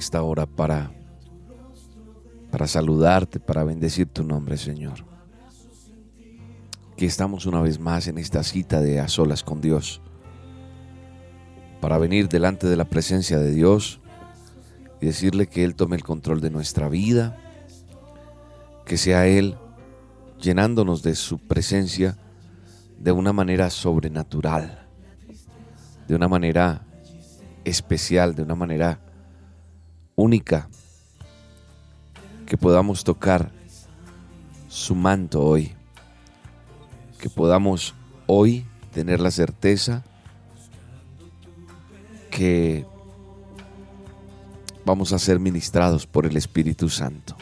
Esta hora para, para saludarte, para bendecir tu nombre, Señor. Que estamos una vez más en esta cita de a solas con Dios, para venir delante de la presencia de Dios y decirle que Él tome el control de nuestra vida, que sea Él llenándonos de su presencia de una manera sobrenatural de una manera especial, de una manera única, que podamos tocar su manto hoy, que podamos hoy tener la certeza que vamos a ser ministrados por el Espíritu Santo.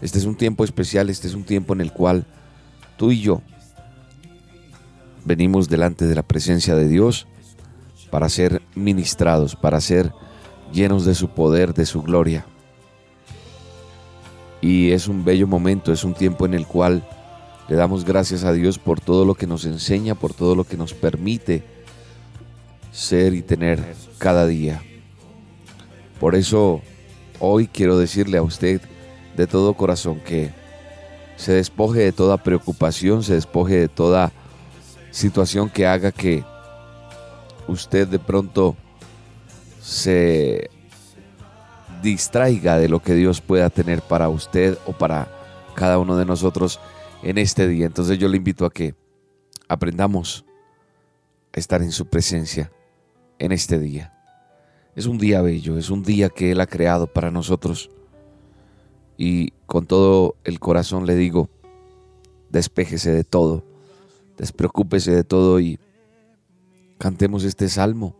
Este es un tiempo especial, este es un tiempo en el cual tú y yo venimos delante de la presencia de Dios para ser ministrados, para ser llenos de su poder, de su gloria. Y es un bello momento, es un tiempo en el cual le damos gracias a Dios por todo lo que nos enseña, por todo lo que nos permite ser y tener cada día. Por eso hoy quiero decirle a usted de todo corazón que se despoje de toda preocupación, se despoje de toda situación que haga que usted de pronto se distraiga de lo que Dios pueda tener para usted o para cada uno de nosotros en este día. Entonces yo le invito a que aprendamos a estar en su presencia en este día. Es un día bello, es un día que Él ha creado para nosotros. Y con todo el corazón le digo, despéjese de todo, despreocúpese de todo y Cantemos este salmo.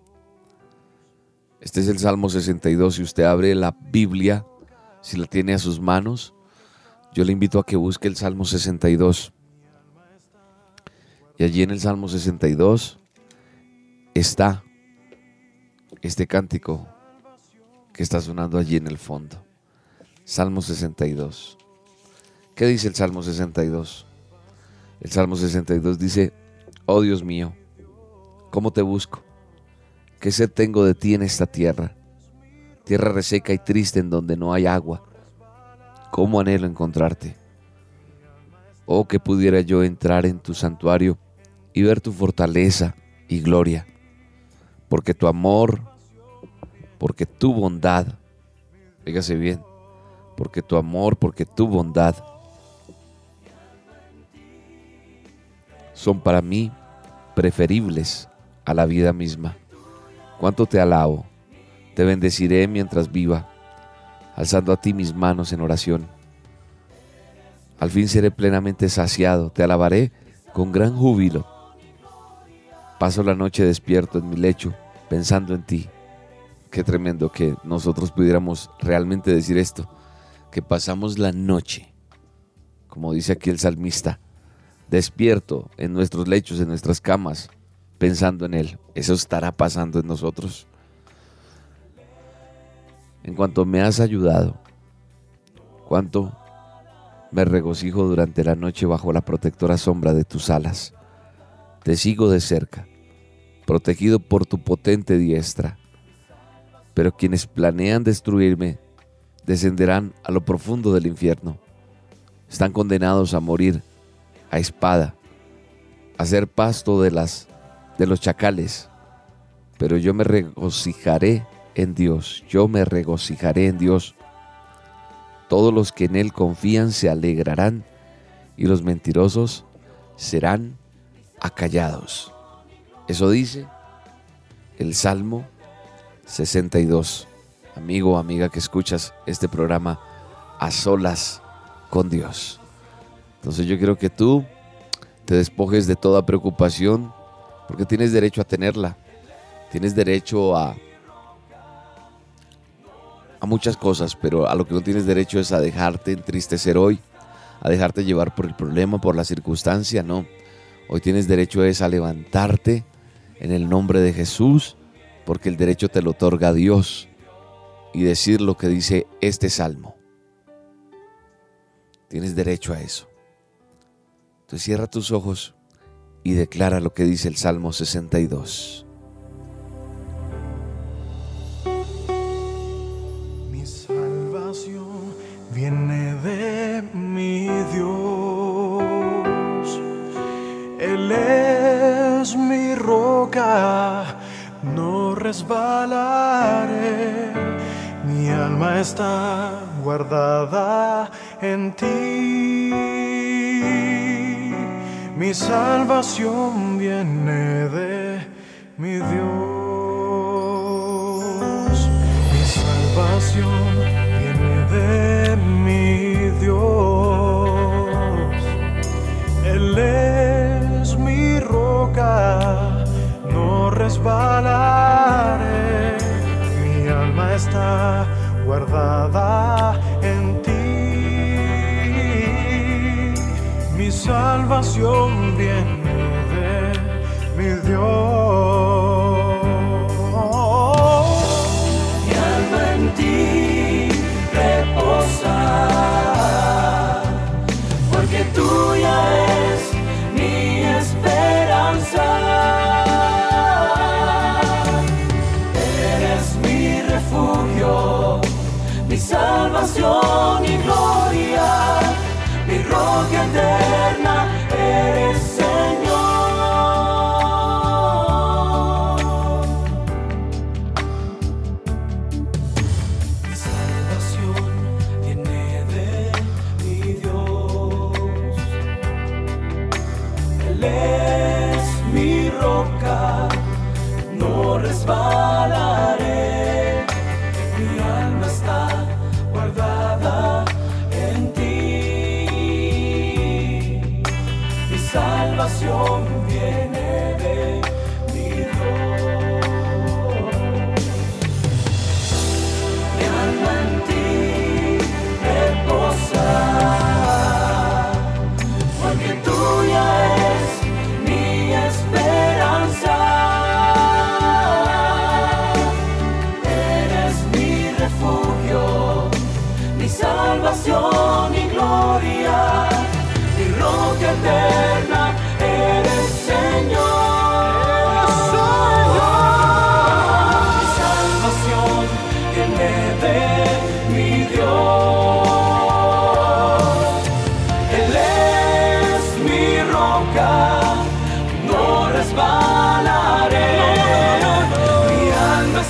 Este es el Salmo 62. Si usted abre la Biblia, si la tiene a sus manos, yo le invito a que busque el Salmo 62. Y allí en el Salmo 62 está este cántico que está sonando allí en el fondo. Salmo 62. ¿Qué dice el Salmo 62? El Salmo 62 dice, oh Dios mío, ¿Cómo te busco? ¿Qué sed tengo de ti en esta tierra? Tierra reseca y triste en donde no hay agua. ¿Cómo anhelo encontrarte? Oh, que pudiera yo entrar en tu santuario y ver tu fortaleza y gloria, porque tu amor, porque tu bondad, fíjase bien, porque tu amor, porque tu bondad son para mí preferibles a la vida misma. Cuánto te alabo, te bendeciré mientras viva, alzando a ti mis manos en oración. Al fin seré plenamente saciado, te alabaré con gran júbilo. Paso la noche despierto en mi lecho, pensando en ti. Qué tremendo que nosotros pudiéramos realmente decir esto, que pasamos la noche, como dice aquí el salmista, despierto en nuestros lechos, en nuestras camas, pensando en Él. Eso estará pasando en nosotros. En cuanto me has ayudado, cuánto me regocijo durante la noche bajo la protectora sombra de tus alas. Te sigo de cerca, protegido por tu potente diestra. Pero quienes planean destruirme descenderán a lo profundo del infierno. Están condenados a morir a espada, a ser pasto de las de los chacales. Pero yo me regocijaré en Dios, yo me regocijaré en Dios. Todos los que en él confían se alegrarán y los mentirosos serán acallados. Eso dice el Salmo 62. Amigo o amiga que escuchas este programa a solas con Dios. Entonces yo quiero que tú te despojes de toda preocupación porque tienes derecho a tenerla. Tienes derecho a a muchas cosas, pero a lo que no tienes derecho es a dejarte entristecer hoy, a dejarte llevar por el problema, por la circunstancia, no. Hoy tienes derecho es a levantarte en el nombre de Jesús, porque el derecho te lo otorga Dios y decir lo que dice este salmo. Tienes derecho a eso. Entonces cierra tus ojos y declara lo que dice el Salmo 62. Mi salvación viene de mi Dios. Él es mi roca, no resbalaré. Mi alma está guardada en ti. Mi salvación viene de mi Dios. Mi salvación viene de mi Dios. Él es mi roca, no resbalaré. Mi alma está guardada salvación viene de mi Dios.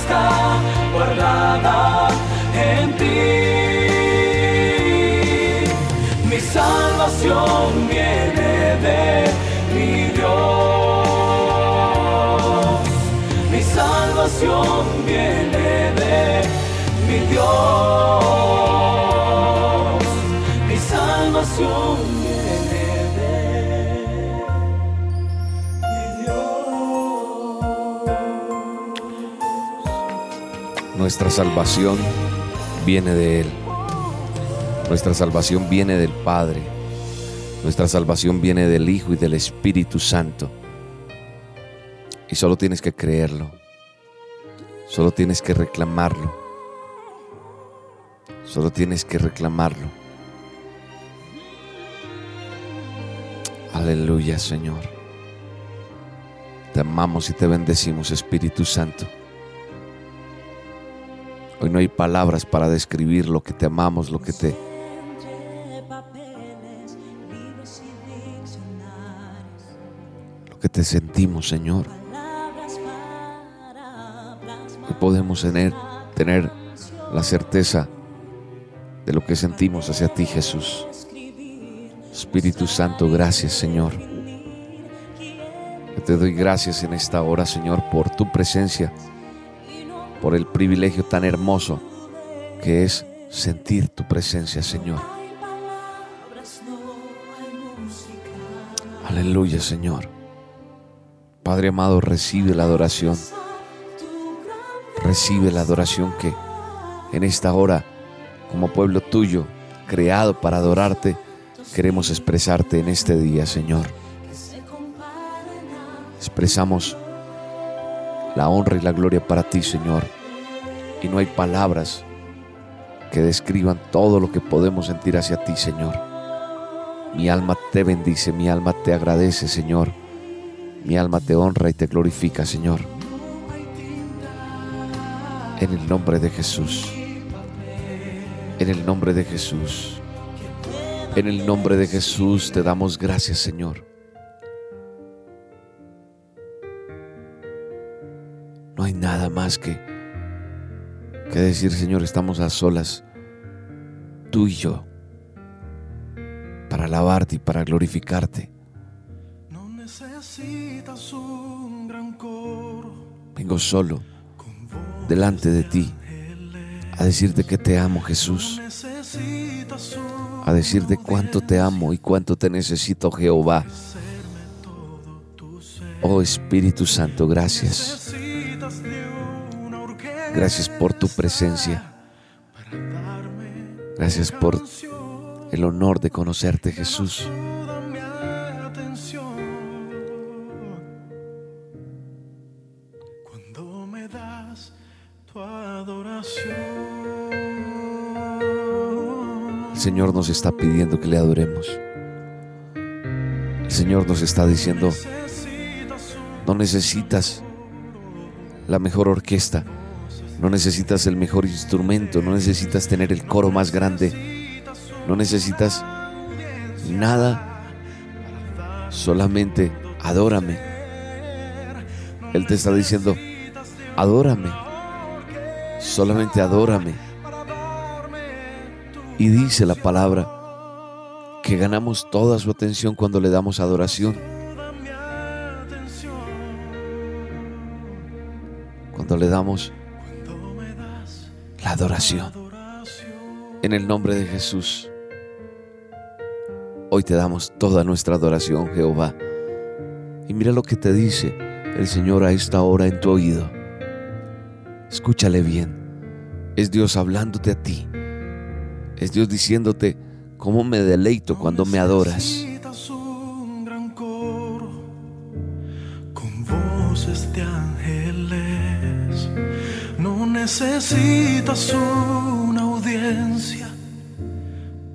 Está guardada en ti. Mi salvación viene de mi Dios. Mi salvación viene de mi Dios. Nuestra salvación viene de Él. Nuestra salvación viene del Padre. Nuestra salvación viene del Hijo y del Espíritu Santo. Y solo tienes que creerlo. Solo tienes que reclamarlo. Solo tienes que reclamarlo. Aleluya, Señor. Te amamos y te bendecimos, Espíritu Santo. Hoy no hay palabras para describir lo que te amamos, lo que te lo que te sentimos, Señor. Hoy podemos tener, tener la certeza de lo que sentimos hacia ti, Jesús. Espíritu Santo, gracias, Señor. Yo te doy gracias en esta hora, Señor, por tu presencia, por el privilegio tan hermoso que es sentir tu presencia, Señor. Aleluya, Señor. Padre amado, recibe la adoración. Recibe la adoración que en esta hora, como pueblo tuyo, creado para adorarte, queremos expresarte en este día, Señor. Expresamos la honra y la gloria para ti, Señor. Y no hay palabras que describan todo lo que podemos sentir hacia ti, Señor. Mi alma te bendice, mi alma te agradece, Señor. Mi alma te honra y te glorifica, Señor. En el nombre de Jesús. En el nombre de Jesús. En el nombre de Jesús te damos gracias, Señor. Más que, que decir, Señor, estamos a solas, tú y yo, para alabarte y para glorificarte. No necesitas un gran coro Vengo solo delante de ti a decirte que te amo, Jesús. A decirte cuánto te amo y cuánto te necesito, Jehová. Oh Espíritu Santo, gracias. Gracias por tu presencia. Gracias por el honor de conocerte, Jesús. cuando me das tu adoración El Señor nos está pidiendo que le adoremos. El Señor nos está diciendo, no necesitas la mejor orquesta, no necesitas el mejor instrumento, no necesitas tener el coro más grande, no necesitas nada, solamente adórame. Él te está diciendo, adórame, solamente adórame. Y dice la palabra que ganamos toda su atención cuando le damos adoración, cuando le damos la adoración. En el nombre de Jesús, hoy te damos toda nuestra adoración, Jehová. Y mira lo que te dice el Señor a esta hora en tu oído. Escúchale bien. Es Dios hablándote a ti. Es Dios diciéndote cómo me deleito cuando me adoras. Necesitas una audiencia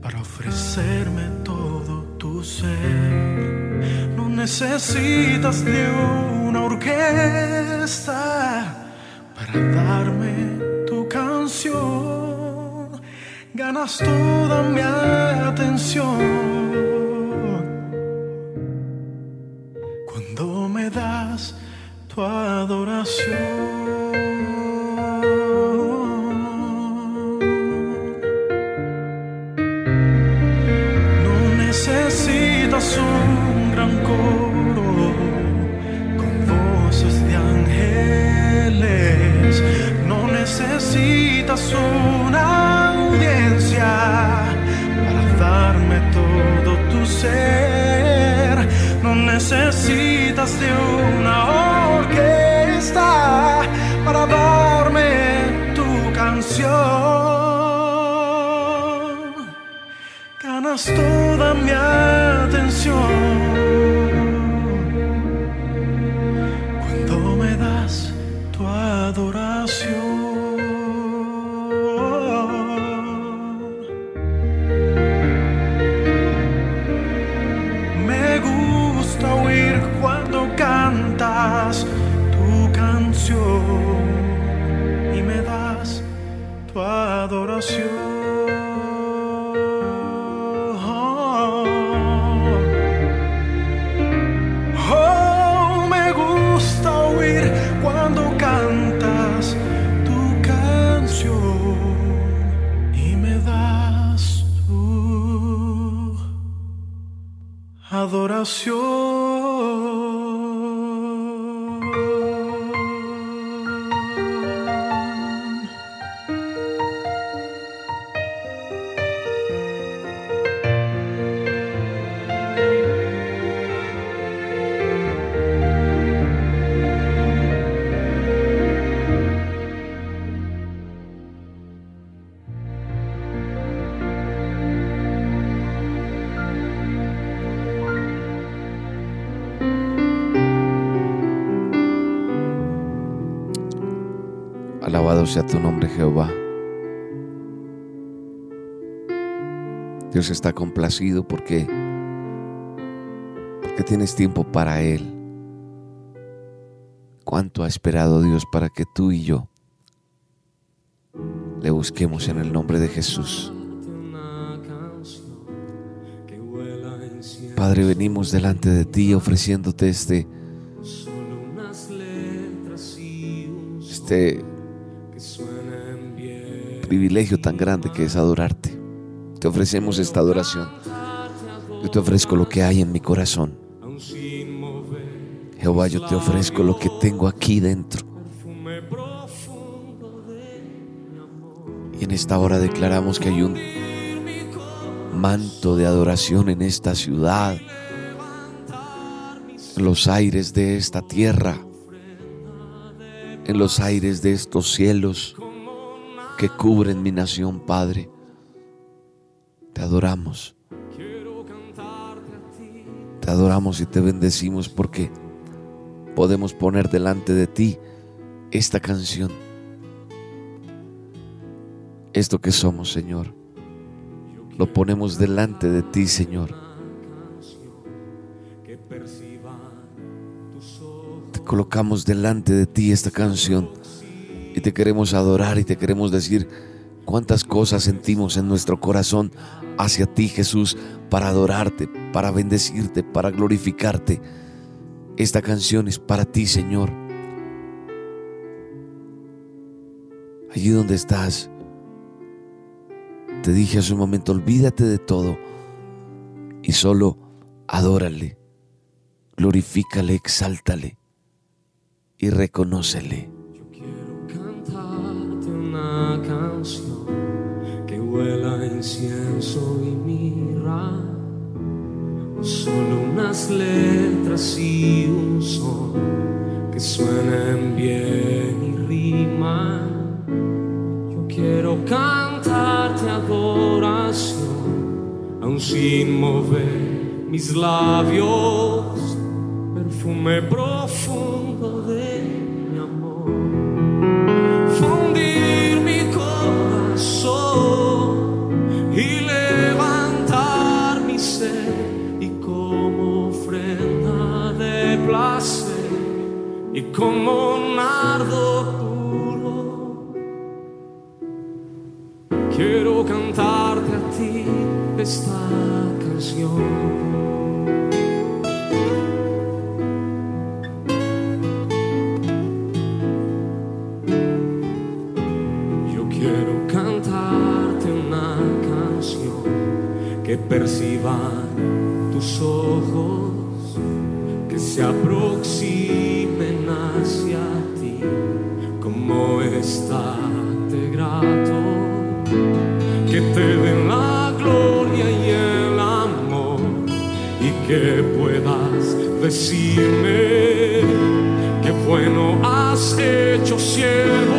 para ofrecerme todo tu ser. No necesitas de una orquesta para darme tu canción. Ganas toda mi atención cuando me das tu adoración. Coro con voces de ángeles. No necesitas una audiencia para darme todo tu ser. No necesitas de una Alabado sea tu nombre, Jehová. Dios está complacido porque, porque tienes tiempo para Él. ¿Cuánto ha esperado Dios para que tú y yo le busquemos en el nombre de Jesús? Padre, venimos delante de ti ofreciéndote este, este privilegio tan grande que es adorarte. Te ofrecemos esta adoración. Yo te ofrezco lo que hay en mi corazón. Jehová, yo te ofrezco lo que tengo aquí dentro. Y en esta hora declaramos que hay un manto de adoración en esta ciudad, en los aires de esta tierra, en los aires de estos cielos que cubren mi nación, Padre. Te adoramos. Te adoramos y te bendecimos porque podemos poner delante de ti esta canción. Esto que somos, Señor. Lo ponemos delante de ti, Señor. Te colocamos delante de ti esta canción y te queremos adorar y te queremos decir cuántas cosas sentimos en nuestro corazón hacia ti, Jesús, para adorarte, para bendecirte, para glorificarte. Esta canción es para ti, Señor. Allí donde estás, te dije hace un momento, olvídate de todo y solo adórale, glorifícale, exáltale y reconócele. Incienso y mirra. Solo unas letras y un son que suenen bien y riman. Yo quiero cantarte adoración, aun sin mover mis labios, perfume profundo de como nardo puro quiero cantarte a ti esta canción. Yo quiero cantarte una canción que perciban tus ojos, que se aproximen estate grato, que te den la gloria y el amor, y que puedas decirme que bueno has hecho, siervo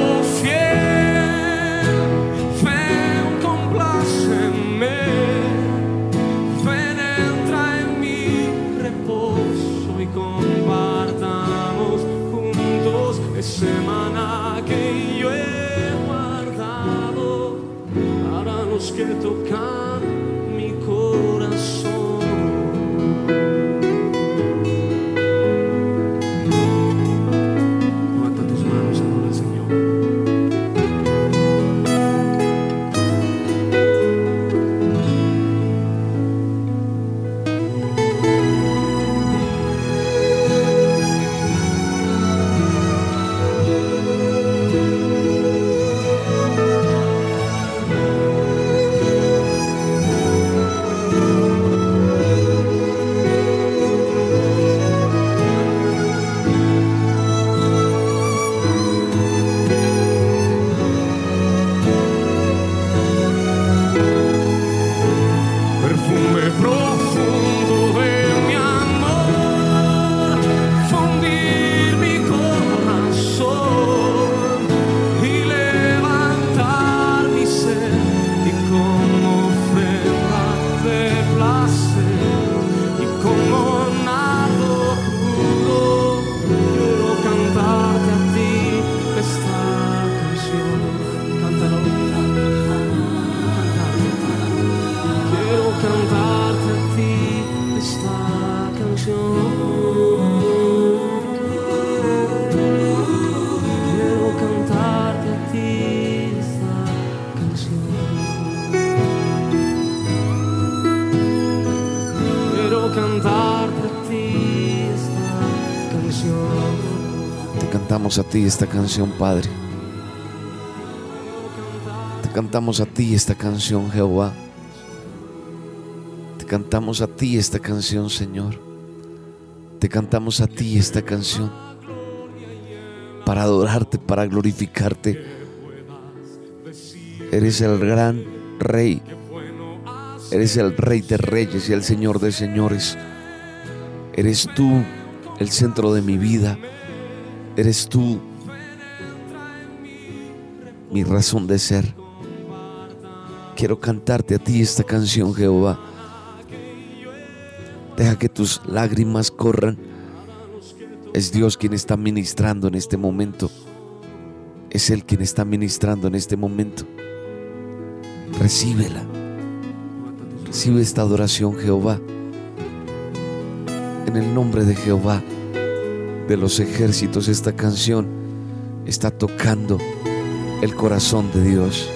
a ti esta canción, Padre. Te cantamos a ti esta canción, Jehová. Te cantamos a ti esta canción, Señor. Te cantamos a ti esta canción para adorarte, para glorificarte. Eres el gran rey. Eres el rey de reyes y el señor de señores. Eres tú el centro de mi vida. Eres tú mi razón de ser. Quiero cantarte a ti esta canción, Jehová. Deja que tus lágrimas corran. Es Dios quien está ministrando en este momento. Es Él quien está ministrando en este momento. Recíbela. Recibe esta adoración, Jehová. En el nombre de Jehová de los ejércitos, esta canción está tocando el corazón de Dios.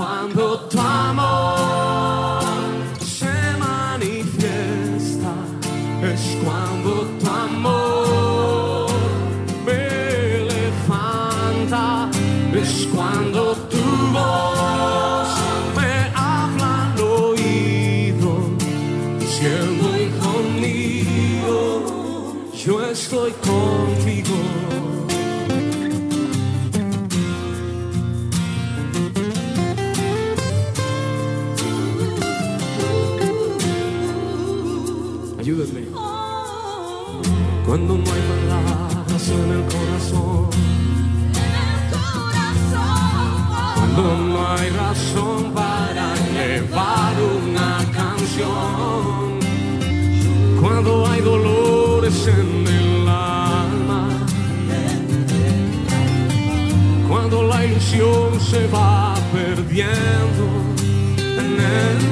Perdón, es cuando tu amor la ilusión se va perdiendo en el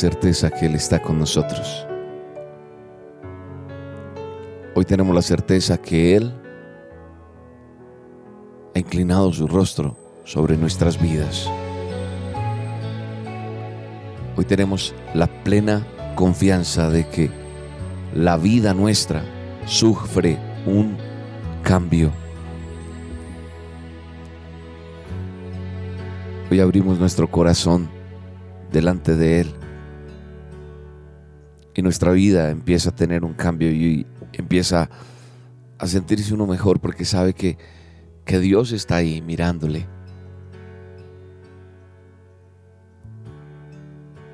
certeza que Él está con nosotros. Hoy tenemos la certeza que Él ha inclinado su rostro sobre nuestras vidas. Hoy tenemos la plena confianza de que la vida nuestra sufre un cambio. Hoy abrimos nuestro corazón delante de Él nuestra vida empieza a tener un cambio y empieza a sentirse uno mejor porque sabe que, que Dios está ahí mirándole.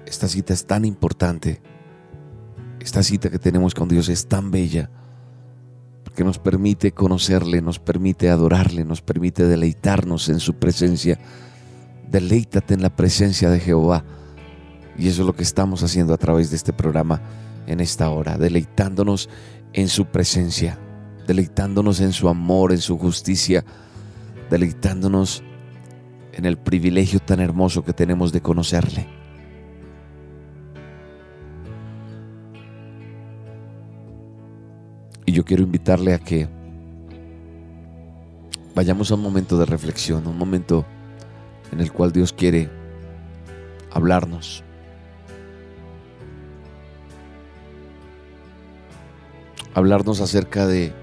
Esta cita es tan importante. Esta cita que tenemos con Dios es tan bella porque nos permite conocerle, nos permite adorarle, nos permite deleitarnos en su presencia. Deleítate en la presencia de Jehová. Y eso es lo que estamos haciendo a través de este programa en esta hora, deleitándonos en su presencia, deleitándonos en su amor, en su justicia, deleitándonos en el privilegio tan hermoso que tenemos de conocerle. Y yo quiero invitarle a que vayamos a un momento de reflexión, un momento en el cual Dios quiere hablarnos. Hablarnos acerca de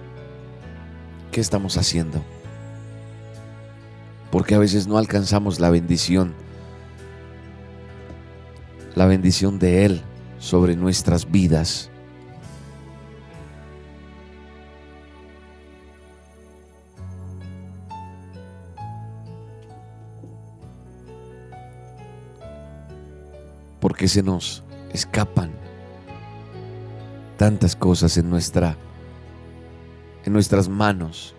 qué estamos haciendo. Porque a veces no alcanzamos la bendición, la bendición de Él sobre nuestras vidas. porque se nos escapan tantas cosas en nuestra en nuestras manos.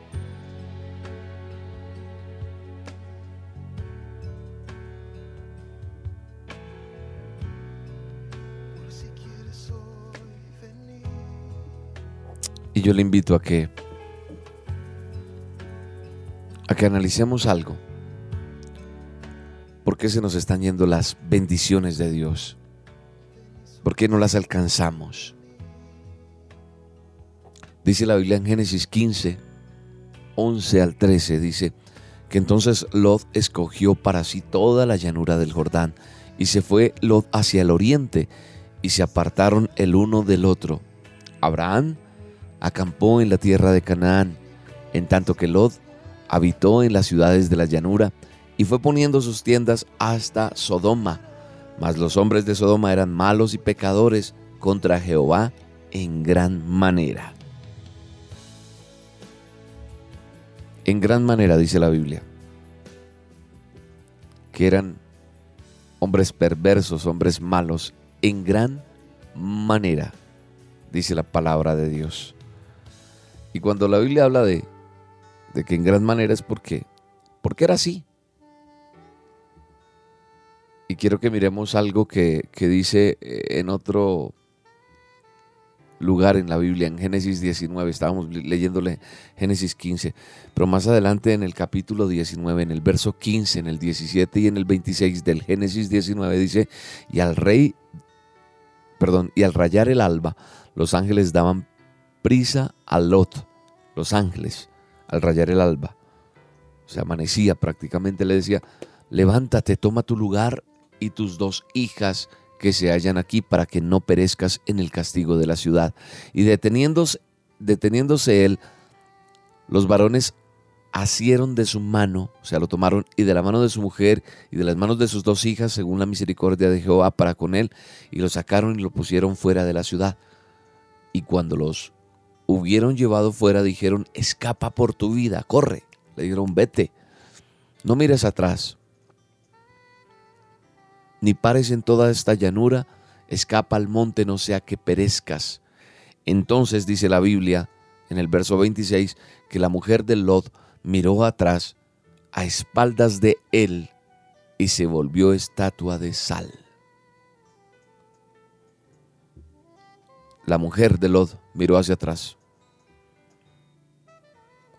Y yo le invito a que a que analicemos algo. ¿Por qué se nos están yendo las bendiciones de Dios? ¿Por qué no las alcanzamos? Dice la Biblia en Génesis 15, 11 al 13, dice que entonces Lot escogió para sí toda la llanura del Jordán y se fue Lot hacia el oriente y se apartaron el uno del otro. Abraham acampó en la tierra de Canaán, en tanto que Lot habitó en las ciudades de la llanura y fue poniendo sus tiendas hasta Sodoma. Mas los hombres de Sodoma eran malos y pecadores contra Jehová en gran manera. En gran manera, dice la Biblia, que eran hombres perversos, hombres malos, en gran manera, dice la palabra de Dios. Y cuando la Biblia habla de, de que en gran manera es porque, porque era así. Y quiero que miremos algo que, que dice eh, en otro lugar en la Biblia, en Génesis 19, estábamos leyéndole Génesis 15, pero más adelante en el capítulo 19, en el verso 15, en el 17 y en el 26 del Génesis 19 dice, y al rey, perdón, y al rayar el alba, los ángeles daban prisa a Lot, los ángeles, al rayar el alba. Se amanecía prácticamente, le decía, levántate, toma tu lugar y tus dos hijas que se hallan aquí para que no perezcas en el castigo de la ciudad. Y deteniéndose, él, los varones asieron de su mano, o sea, lo tomaron y de la mano de su mujer y de las manos de sus dos hijas, según la misericordia de Jehová para con él, y lo sacaron y lo pusieron fuera de la ciudad. Y cuando los hubieron llevado fuera, dijeron, escapa por tu vida, corre. Le dijeron, vete, no mires atrás ni pares en toda esta llanura, escapa al monte, no sea que perezcas. Entonces dice la Biblia en el verso 26 que la mujer de Lot miró atrás a espaldas de él y se volvió estatua de sal. La mujer de Lot miró hacia atrás,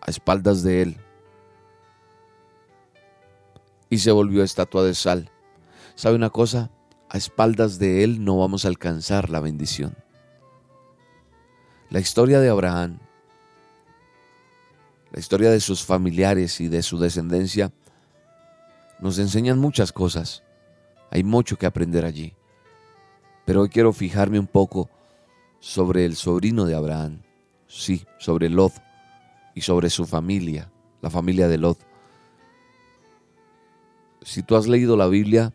a espaldas de él, y se volvió estatua de sal. ¿Sabe una cosa? A espaldas de Él no vamos a alcanzar la bendición. La historia de Abraham, la historia de sus familiares y de su descendencia, nos enseñan muchas cosas. Hay mucho que aprender allí. Pero hoy quiero fijarme un poco sobre el sobrino de Abraham, sí, sobre Lot y sobre su familia, la familia de Lot. Si tú has leído la Biblia,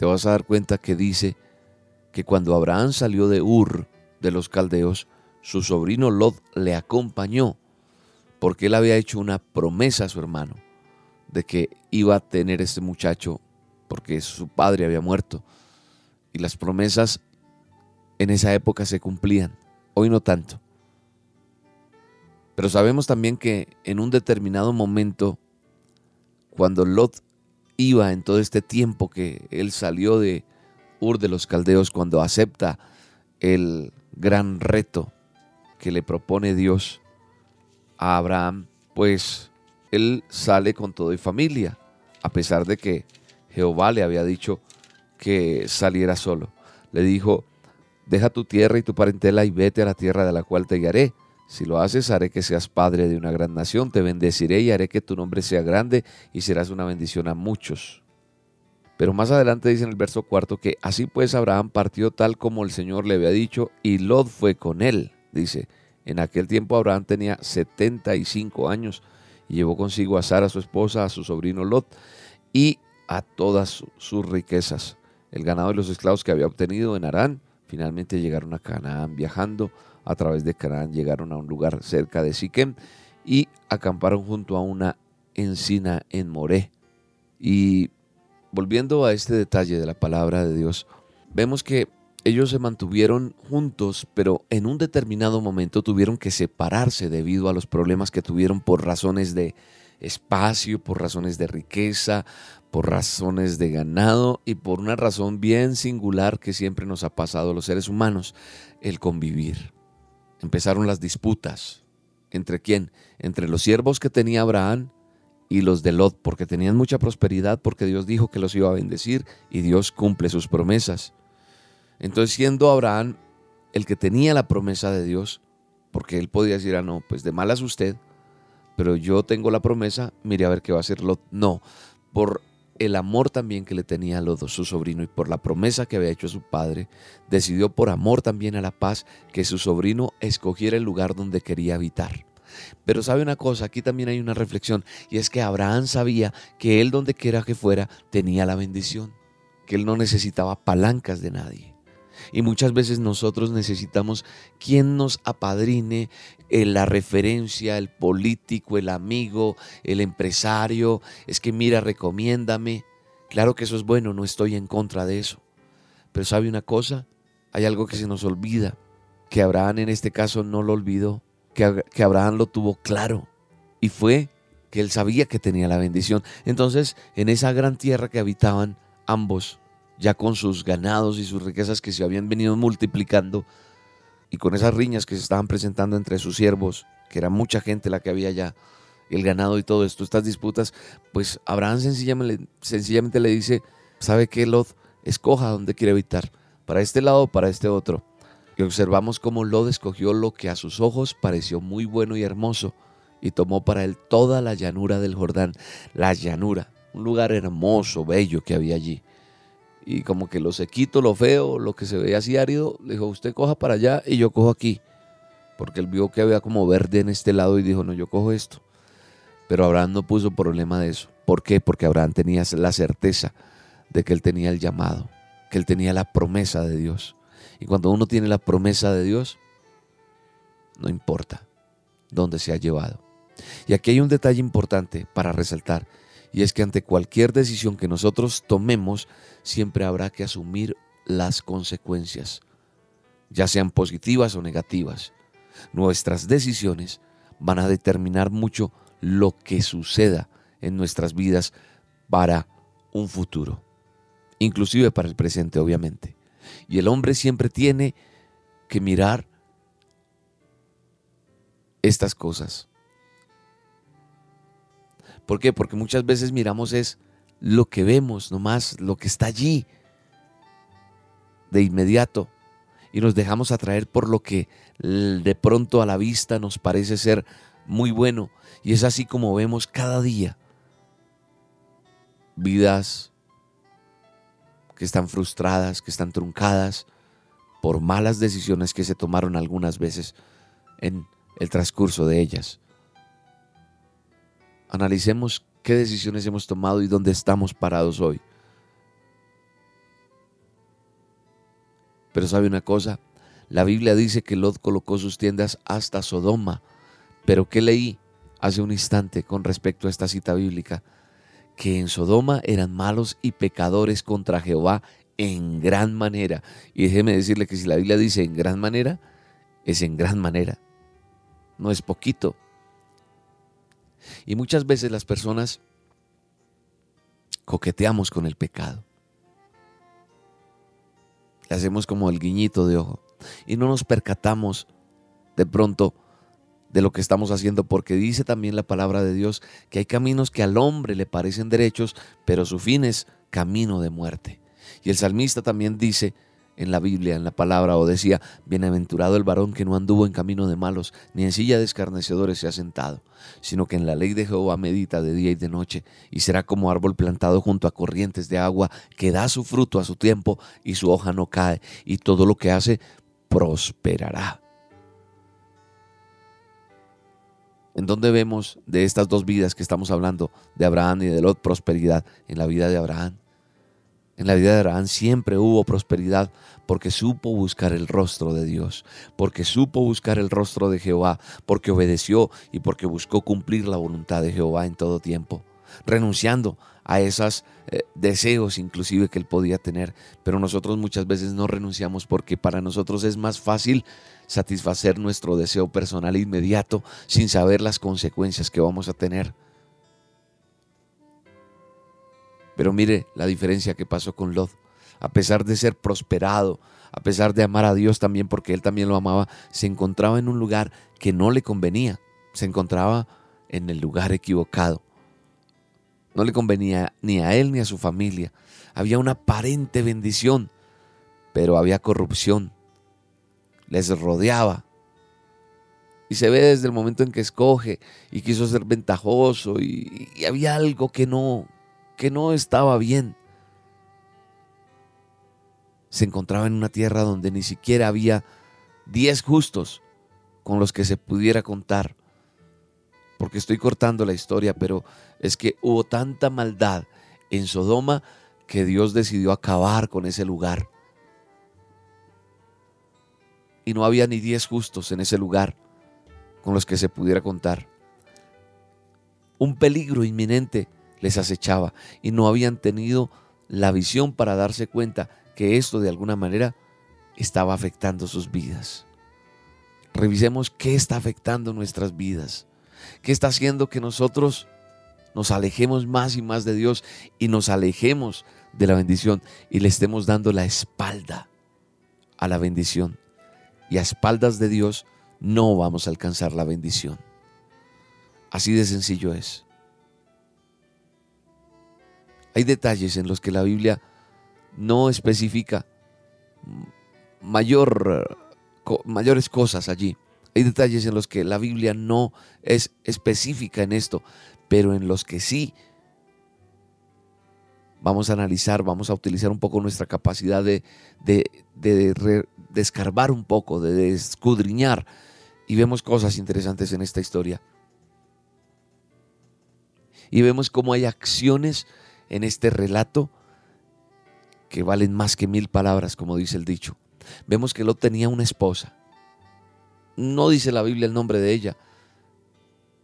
te vas a dar cuenta que dice que cuando Abraham salió de Ur de los caldeos, su sobrino Lot le acompañó porque él había hecho una promesa a su hermano de que iba a tener este muchacho porque su padre había muerto. Y las promesas en esa época se cumplían, hoy no tanto. Pero sabemos también que en un determinado momento, cuando Lot iba en todo este tiempo que él salió de Ur de los Caldeos cuando acepta el gran reto que le propone Dios a Abraham, pues él sale con todo y familia, a pesar de que Jehová le había dicho que saliera solo. Le dijo, deja tu tierra y tu parentela y vete a la tierra de la cual te guiaré si lo haces, haré que seas padre de una gran nación, te bendeciré y haré que tu nombre sea grande y serás una bendición a muchos. Pero más adelante dice en el verso cuarto que así pues Abraham partió tal como el Señor le había dicho y Lot fue con él. Dice, en aquel tiempo Abraham tenía 75 años y llevó consigo a Sara su esposa, a su sobrino Lot y a todas sus riquezas, el ganado y los esclavos que había obtenido en Arán. Finalmente llegaron a Canaán viajando a través de Canaán llegaron a un lugar cerca de Siquem y acamparon junto a una encina en Moré. Y volviendo a este detalle de la palabra de Dios, vemos que ellos se mantuvieron juntos, pero en un determinado momento tuvieron que separarse debido a los problemas que tuvieron por razones de espacio, por razones de riqueza, por razones de ganado y por una razón bien singular que siempre nos ha pasado a los seres humanos, el convivir empezaron las disputas. ¿Entre quién? Entre los siervos que tenía Abraham y los de Lot, porque tenían mucha prosperidad, porque Dios dijo que los iba a bendecir y Dios cumple sus promesas. Entonces, siendo Abraham el que tenía la promesa de Dios, porque él podía decir, ah, no, pues de malas usted, pero yo tengo la promesa, mire a ver qué va a hacer Lot. No, por el amor también que le tenía a los dos, su sobrino y por la promesa que había hecho a su padre, decidió por amor también a la paz que su sobrino escogiera el lugar donde quería habitar. Pero sabe una cosa, aquí también hay una reflexión, y es que Abraham sabía que él donde quiera que fuera tenía la bendición, que él no necesitaba palancas de nadie. Y muchas veces nosotros necesitamos quien nos apadrine, eh, la referencia, el político, el amigo, el empresario. Es que mira, recomiéndame. Claro que eso es bueno, no estoy en contra de eso. Pero ¿sabe una cosa? Hay algo que se nos olvida, que Abraham en este caso no lo olvidó, que, que Abraham lo tuvo claro. Y fue que él sabía que tenía la bendición. Entonces, en esa gran tierra que habitaban ambos, ya con sus ganados y sus riquezas que se habían venido multiplicando y con esas riñas que se estaban presentando entre sus siervos, que era mucha gente la que había ya, el ganado y todo esto, estas disputas, pues Abraham sencillamente, sencillamente le dice, ¿sabe qué, Lot? Escoja dónde quiere habitar, para este lado o para este otro. Y observamos cómo Lot escogió lo que a sus ojos pareció muy bueno y hermoso, y tomó para él toda la llanura del Jordán, la llanura, un lugar hermoso, bello que había allí y como que lo sequito, lo feo, lo que se veía así árido, dijo, usted coja para allá y yo cojo aquí. Porque él vio que había como verde en este lado y dijo, no, yo cojo esto. Pero Abraham no puso problema de eso. ¿Por qué? Porque Abraham tenía la certeza de que él tenía el llamado, que él tenía la promesa de Dios. Y cuando uno tiene la promesa de Dios, no importa dónde se ha llevado. Y aquí hay un detalle importante para resaltar y es que ante cualquier decisión que nosotros tomemos, siempre habrá que asumir las consecuencias, ya sean positivas o negativas. Nuestras decisiones van a determinar mucho lo que suceda en nuestras vidas para un futuro, inclusive para el presente, obviamente. Y el hombre siempre tiene que mirar estas cosas. ¿Por qué? Porque muchas veces miramos es lo que vemos, nomás lo que está allí de inmediato y nos dejamos atraer por lo que de pronto a la vista nos parece ser muy bueno. Y es así como vemos cada día vidas que están frustradas, que están truncadas por malas decisiones que se tomaron algunas veces en el transcurso de ellas. Analicemos qué decisiones hemos tomado y dónde estamos parados hoy. Pero sabe una cosa, la Biblia dice que Lot colocó sus tiendas hasta Sodoma. Pero ¿qué leí hace un instante con respecto a esta cita bíblica? Que en Sodoma eran malos y pecadores contra Jehová en gran manera. Y déjeme decirle que si la Biblia dice en gran manera, es en gran manera. No es poquito. Y muchas veces las personas coqueteamos con el pecado. Le hacemos como el guiñito de ojo y no nos percatamos de pronto de lo que estamos haciendo porque dice también la palabra de Dios que hay caminos que al hombre le parecen derechos, pero su fin es camino de muerte. Y el salmista también dice en la Biblia, en la palabra, o decía, bienaventurado el varón que no anduvo en camino de malos, ni en silla de escarnecedores se ha sentado, sino que en la ley de Jehová medita de día y de noche, y será como árbol plantado junto a corrientes de agua, que da su fruto a su tiempo, y su hoja no cae, y todo lo que hace prosperará. ¿En dónde vemos de estas dos vidas que estamos hablando, de Abraham y de Lot, prosperidad? En la vida de Abraham. En la vida de Abraham siempre hubo prosperidad porque supo buscar el rostro de Dios, porque supo buscar el rostro de Jehová, porque obedeció y porque buscó cumplir la voluntad de Jehová en todo tiempo, renunciando a esos eh, deseos inclusive que él podía tener. Pero nosotros muchas veces no renunciamos porque para nosotros es más fácil satisfacer nuestro deseo personal inmediato sin saber las consecuencias que vamos a tener. Pero mire la diferencia que pasó con Lot. A pesar de ser prosperado, a pesar de amar a Dios también porque él también lo amaba, se encontraba en un lugar que no le convenía. Se encontraba en el lugar equivocado. No le convenía ni a él ni a su familia. Había una aparente bendición, pero había corrupción. Les rodeaba. Y se ve desde el momento en que escoge y quiso ser ventajoso y, y había algo que no, que no estaba bien. Se encontraba en una tierra donde ni siquiera había diez justos con los que se pudiera contar. Porque estoy cortando la historia, pero es que hubo tanta maldad en Sodoma que Dios decidió acabar con ese lugar. Y no había ni diez justos en ese lugar con los que se pudiera contar. Un peligro inminente les acechaba y no habían tenido la visión para darse cuenta que esto de alguna manera estaba afectando sus vidas. Revisemos qué está afectando nuestras vidas, qué está haciendo que nosotros nos alejemos más y más de Dios y nos alejemos de la bendición y le estemos dando la espalda a la bendición. Y a espaldas de Dios no vamos a alcanzar la bendición. Así de sencillo es. Hay detalles en los que la Biblia no especifica mayor, mayores cosas allí. Hay detalles en los que la Biblia no es específica en esto, pero en los que sí vamos a analizar, vamos a utilizar un poco nuestra capacidad de, de, de, escarbar un poco, de escudriñar, y vemos cosas interesantes en esta historia. Y vemos cómo hay acciones en este relato que valen más que mil palabras, como dice el dicho. Vemos que Lot tenía una esposa. No dice la Biblia el nombre de ella,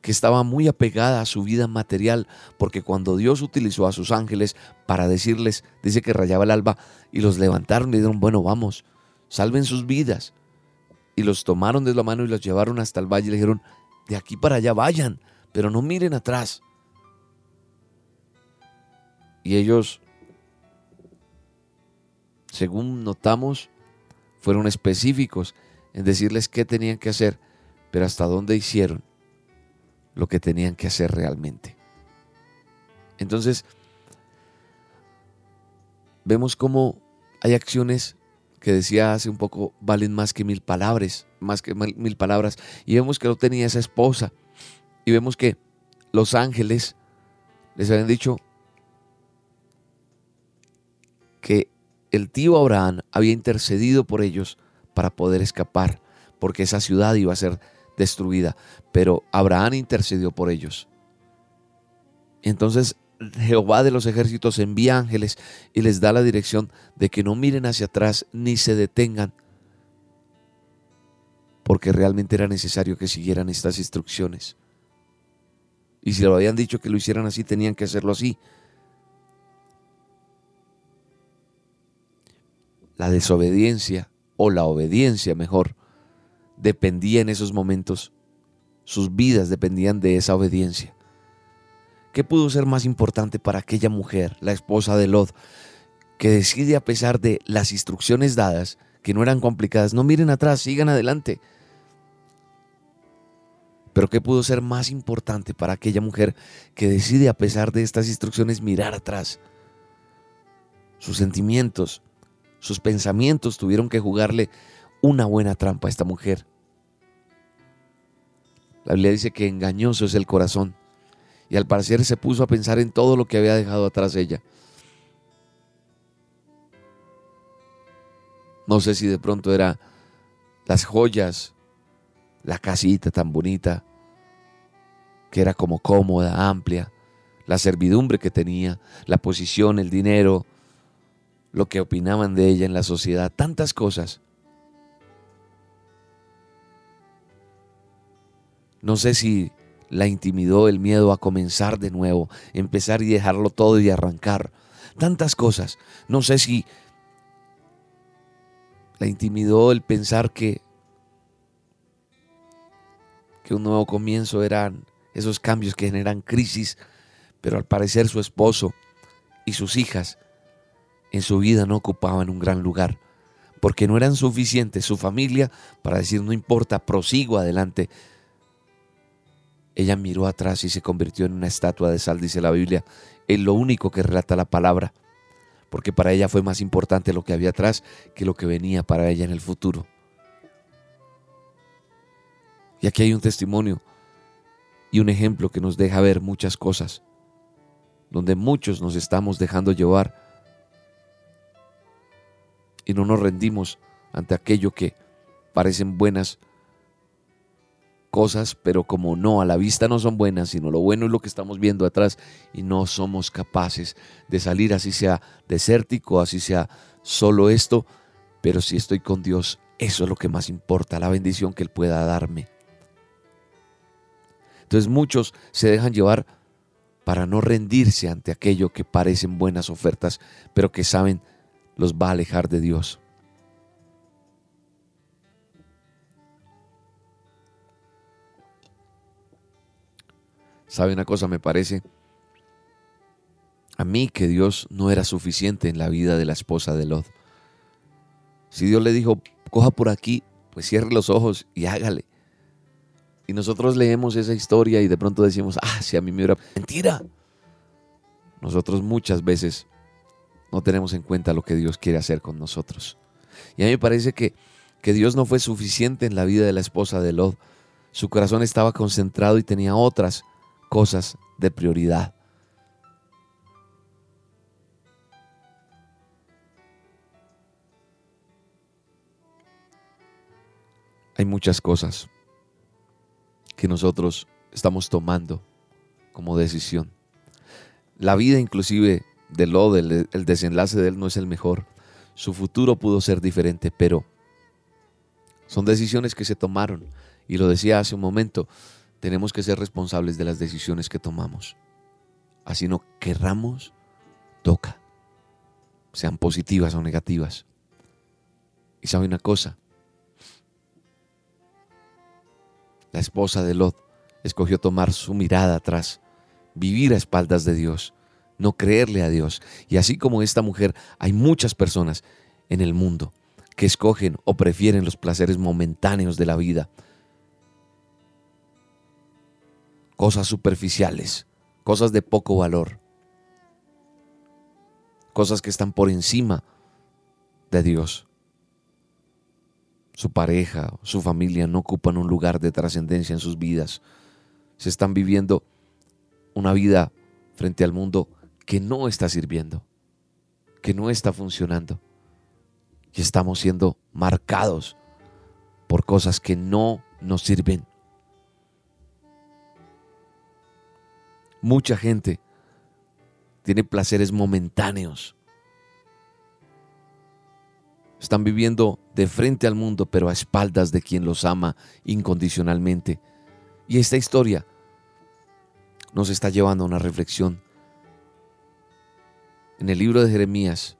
que estaba muy apegada a su vida material, porque cuando Dios utilizó a sus ángeles para decirles, dice que rayaba el alba, y los levantaron y dijeron, bueno, vamos, salven sus vidas. Y los tomaron de la mano y los llevaron hasta el valle y le dijeron, de aquí para allá vayan, pero no miren atrás. Y ellos, según notamos, fueron específicos en decirles qué tenían que hacer, pero hasta dónde hicieron lo que tenían que hacer realmente. Entonces, vemos cómo hay acciones que decía hace un poco valen más que mil palabras, más que mil palabras, y vemos que no tenía esa esposa, y vemos que los ángeles les habían dicho que el tío Abraham había intercedido por ellos para poder escapar, porque esa ciudad iba a ser destruida, pero Abraham intercedió por ellos. Entonces Jehová de los ejércitos envía ángeles y les da la dirección de que no miren hacia atrás ni se detengan, porque realmente era necesario que siguieran estas instrucciones. Y si lo habían dicho que lo hicieran así, tenían que hacerlo así. La desobediencia, o la obediencia mejor, dependía en esos momentos, sus vidas dependían de esa obediencia. ¿Qué pudo ser más importante para aquella mujer, la esposa de Lot, que decide a pesar de las instrucciones dadas, que no eran complicadas, no miren atrás, sigan adelante? Pero ¿qué pudo ser más importante para aquella mujer que decide a pesar de estas instrucciones mirar atrás? Sus sentimientos, sus pensamientos tuvieron que jugarle una buena trampa a esta mujer. La Biblia dice que engañoso es el corazón. Y al parecer se puso a pensar en todo lo que había dejado atrás ella. No sé si de pronto era las joyas, la casita tan bonita, que era como cómoda, amplia, la servidumbre que tenía, la posición, el dinero, lo que opinaban de ella en la sociedad, tantas cosas No sé si la intimidó el miedo a comenzar de nuevo, empezar y dejarlo todo y arrancar. Tantas cosas. No sé si la intimidó el pensar que, que un nuevo comienzo eran esos cambios que generan crisis, pero al parecer su esposo y sus hijas en su vida no ocupaban un gran lugar, porque no eran suficientes su familia para decir no importa, prosigo adelante, ella miró atrás y se convirtió en una estatua de sal, dice la Biblia. Es lo único que relata la palabra, porque para ella fue más importante lo que había atrás que lo que venía para ella en el futuro. Y aquí hay un testimonio y un ejemplo que nos deja ver muchas cosas, donde muchos nos estamos dejando llevar y no nos rendimos ante aquello que parecen buenas cosas, pero como no, a la vista no son buenas, sino lo bueno es lo que estamos viendo atrás y no somos capaces de salir así sea desértico, así sea solo esto, pero si estoy con Dios, eso es lo que más importa, la bendición que Él pueda darme. Entonces muchos se dejan llevar para no rendirse ante aquello que parecen buenas ofertas, pero que saben los va a alejar de Dios. ¿Sabe una cosa? Me parece mí que Dios no era suficiente en la vida de la esposa de Lot. Si Dios le dijo, coja por aquí, pues cierre los ojos y hágale. Y nosotros leemos esa historia y de pronto decimos, ah, si a mí me hubiera... Mentira. Nosotros muchas veces no tenemos en cuenta lo que Dios quiere hacer con nosotros. Y a mí me parece que, que Dios no fue suficiente en la vida de la esposa de Lot. Su corazón estaba concentrado y tenía otras cosas de prioridad. Hay muchas cosas que nosotros estamos tomando como decisión. La vida inclusive de Lot, el, el desenlace de él no es el mejor. Su futuro pudo ser diferente, pero son decisiones que se tomaron. Y lo decía hace un momento, tenemos que ser responsables de las decisiones que tomamos. Así no querramos, toca. Sean positivas o negativas. Y sabe una cosa, la esposa de Lot escogió tomar su mirada atrás, vivir a espaldas de Dios, no creerle a Dios. Y así como esta mujer, hay muchas personas en el mundo que escogen o prefieren los placeres momentáneos de la vida, cosas superficiales, cosas de poco valor, cosas que están por encima de Dios. Su pareja, su familia no ocupan un lugar de trascendencia en sus vidas. Se están viviendo una vida frente al mundo que no está sirviendo, que no está funcionando. Y estamos siendo marcados por cosas que no nos sirven. Mucha gente tiene placeres momentáneos. Están viviendo de frente al mundo, pero a espaldas de quien los ama incondicionalmente. Y esta historia nos está llevando a una reflexión. En el libro de Jeremías,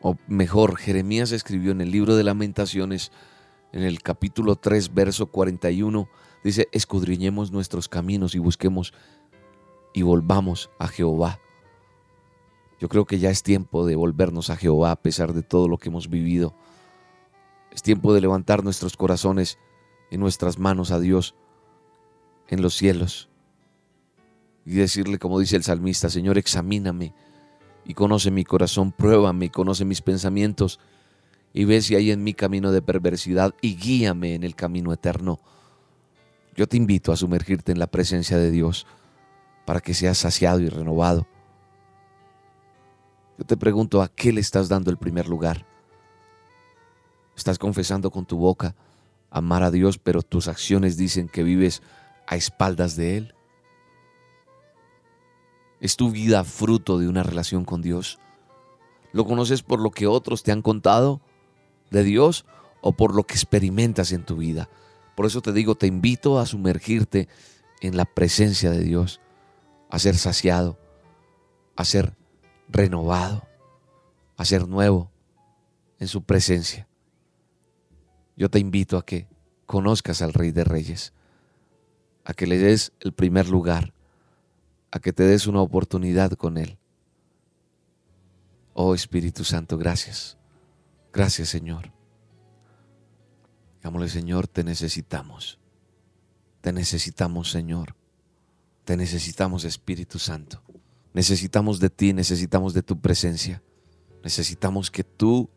o mejor, Jeremías escribió en el libro de lamentaciones, en el capítulo 3, verso 41, dice, escudriñemos nuestros caminos y busquemos y volvamos a Jehová. Yo creo que ya es tiempo de volvernos a Jehová a pesar de todo lo que hemos vivido. Es tiempo de levantar nuestros corazones y nuestras manos a Dios en los cielos y decirle, como dice el salmista, Señor, examíname y conoce mi corazón, pruébame conoce mis pensamientos y ve si hay en mi camino de perversidad y guíame en el camino eterno. Yo te invito a sumergirte en la presencia de Dios para que seas saciado y renovado. Yo te pregunto, ¿a qué le estás dando el primer lugar? Estás confesando con tu boca amar a Dios, pero tus acciones dicen que vives a espaldas de Él. ¿Es tu vida fruto de una relación con Dios? ¿Lo conoces por lo que otros te han contado de Dios o por lo que experimentas en tu vida? Por eso te digo, te invito a sumergirte en la presencia de Dios a ser saciado, a ser renovado, a ser nuevo en su presencia. Yo te invito a que conozcas al Rey de Reyes, a que le des el primer lugar, a que te des una oportunidad con Él. Oh Espíritu Santo, gracias. Gracias Señor. Digámosle Señor, te necesitamos. Te necesitamos Señor. Te necesitamos, Espíritu Santo. Necesitamos de ti, necesitamos de tu presencia. Necesitamos que tú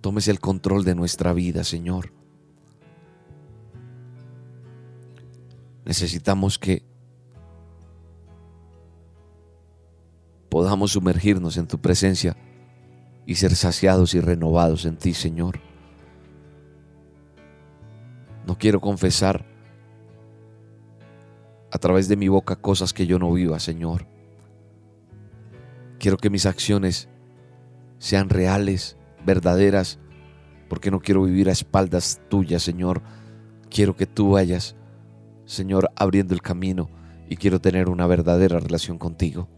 tomes el control de nuestra vida, Señor. Necesitamos que podamos sumergirnos en tu presencia y ser saciados y renovados en ti, Señor. No quiero confesar a través de mi boca cosas que yo no viva, Señor. Quiero que mis acciones sean reales, verdaderas, porque no quiero vivir a espaldas tuyas, Señor. Quiero que tú vayas, Señor, abriendo el camino y quiero tener una verdadera relación contigo.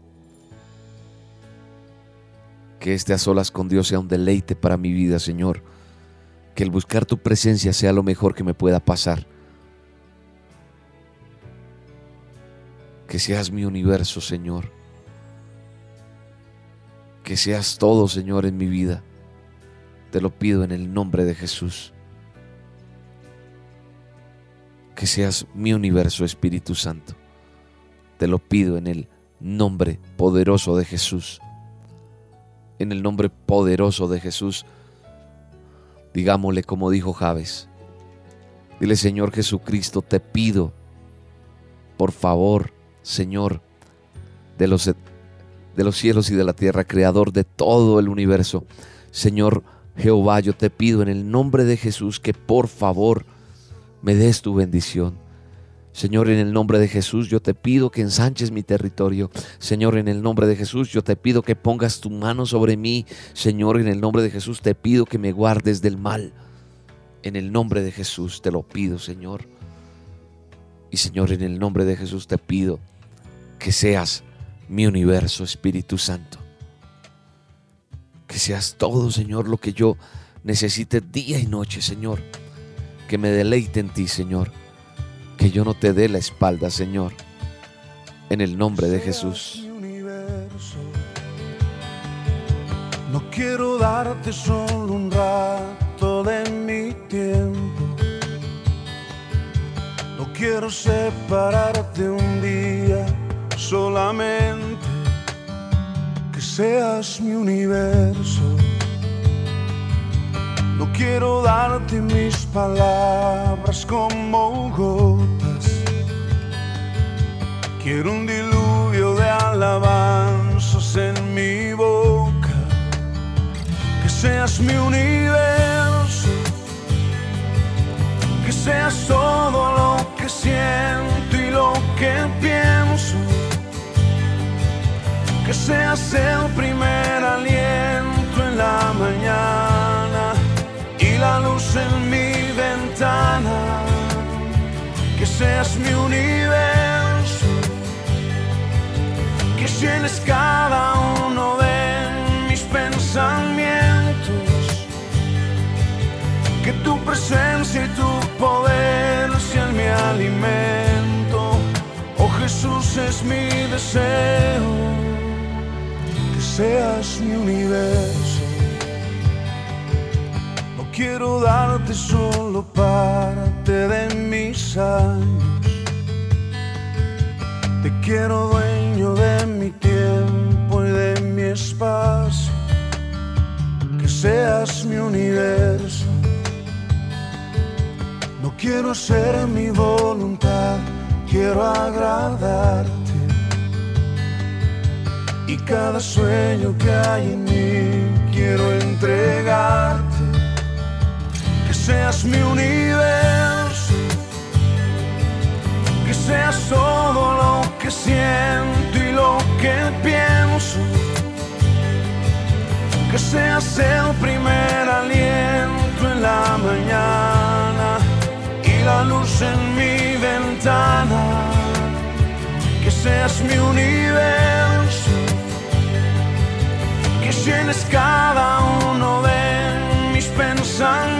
Que este a solas con Dios sea un deleite para mi vida, Señor. Que el buscar tu presencia sea lo mejor que me pueda pasar. que seas mi universo, Señor. Que seas todo, Señor, en mi vida. Te lo pido en el nombre de Jesús. Que seas mi universo, Espíritu Santo. Te lo pido en el nombre poderoso de Jesús. En el nombre poderoso de Jesús. Digámosle como dijo Javes. Dile, Señor Jesucristo, te pido, por favor, Señor, de los, de los cielos y de la tierra, creador de todo el universo. Señor Jehová, yo te pido en el nombre de Jesús que por favor me des tu bendición. Señor, en el nombre de Jesús, yo te pido que ensanches mi territorio. Señor, en el nombre de Jesús, yo te pido que pongas tu mano sobre mí. Señor, en el nombre de Jesús, te pido que me guardes del mal. En el nombre de Jesús te lo pido, Señor. Y Señor, en el nombre de Jesús te pido que seas mi universo, Espíritu Santo. Que seas todo, Señor, lo que yo necesite día y noche, Señor. Que me deleite en ti, Señor. Que yo no te dé la espalda, Señor. En el nombre de Jesús. No quiero darte solo un rato de mi tiempo. No quiero separarte un día solamente que seas mi universo. No quiero darte mis palabras como gotas. Quiero un diluvio de alabanzas en mi boca. Que seas mi universo. Que seas todo lo que siento y lo que pienso que seas el primer aliento seas mi universo, que llenes cada uno de mis pensamientos, que tu presencia y tu poder sean mi alimento. Oh Jesús es mi deseo seas mi universo. Quiero darte solo parte de mis años. Te quiero dueño de mi tiempo y de mi espacio. Que seas mi universo. No quiero hacer mi voluntad, quiero agradarte y cada sueño que hay en mí quiero entregarte. Seas mi universo, que seas todo lo que siento y lo que pienso. Que seas el primer aliento en la mañana y la luz en mi ventana. Que seas mi universo que llenes cada uno de mis pensamientos,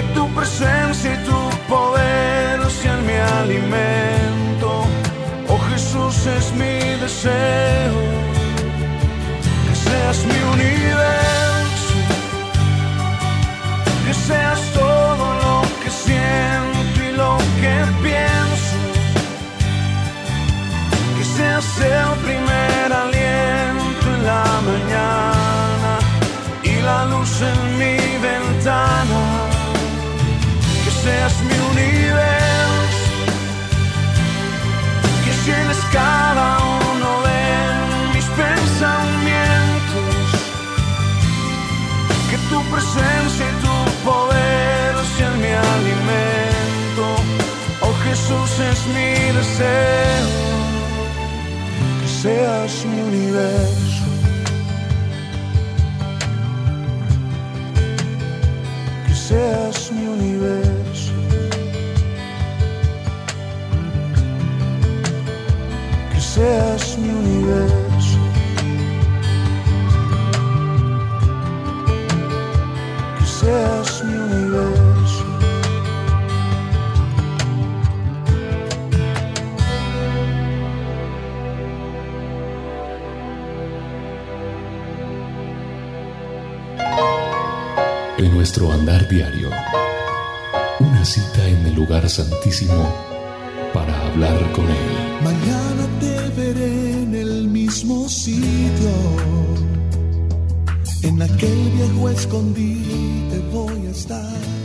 que tu presencia y tu poder sean mi alimento. Oh Jesús es mi deseo, que seas mi universo, que seas que seas mi universo, que llenes cada uno de mis pensamientos, que tu presencia y tu poder sean mi alimento, oh Jesús es mi deseo seas mi universo. Andar diario. Una cita en el lugar santísimo para hablar con Él. Mañana te veré en el mismo sitio. En aquel viejo escondite voy a estar.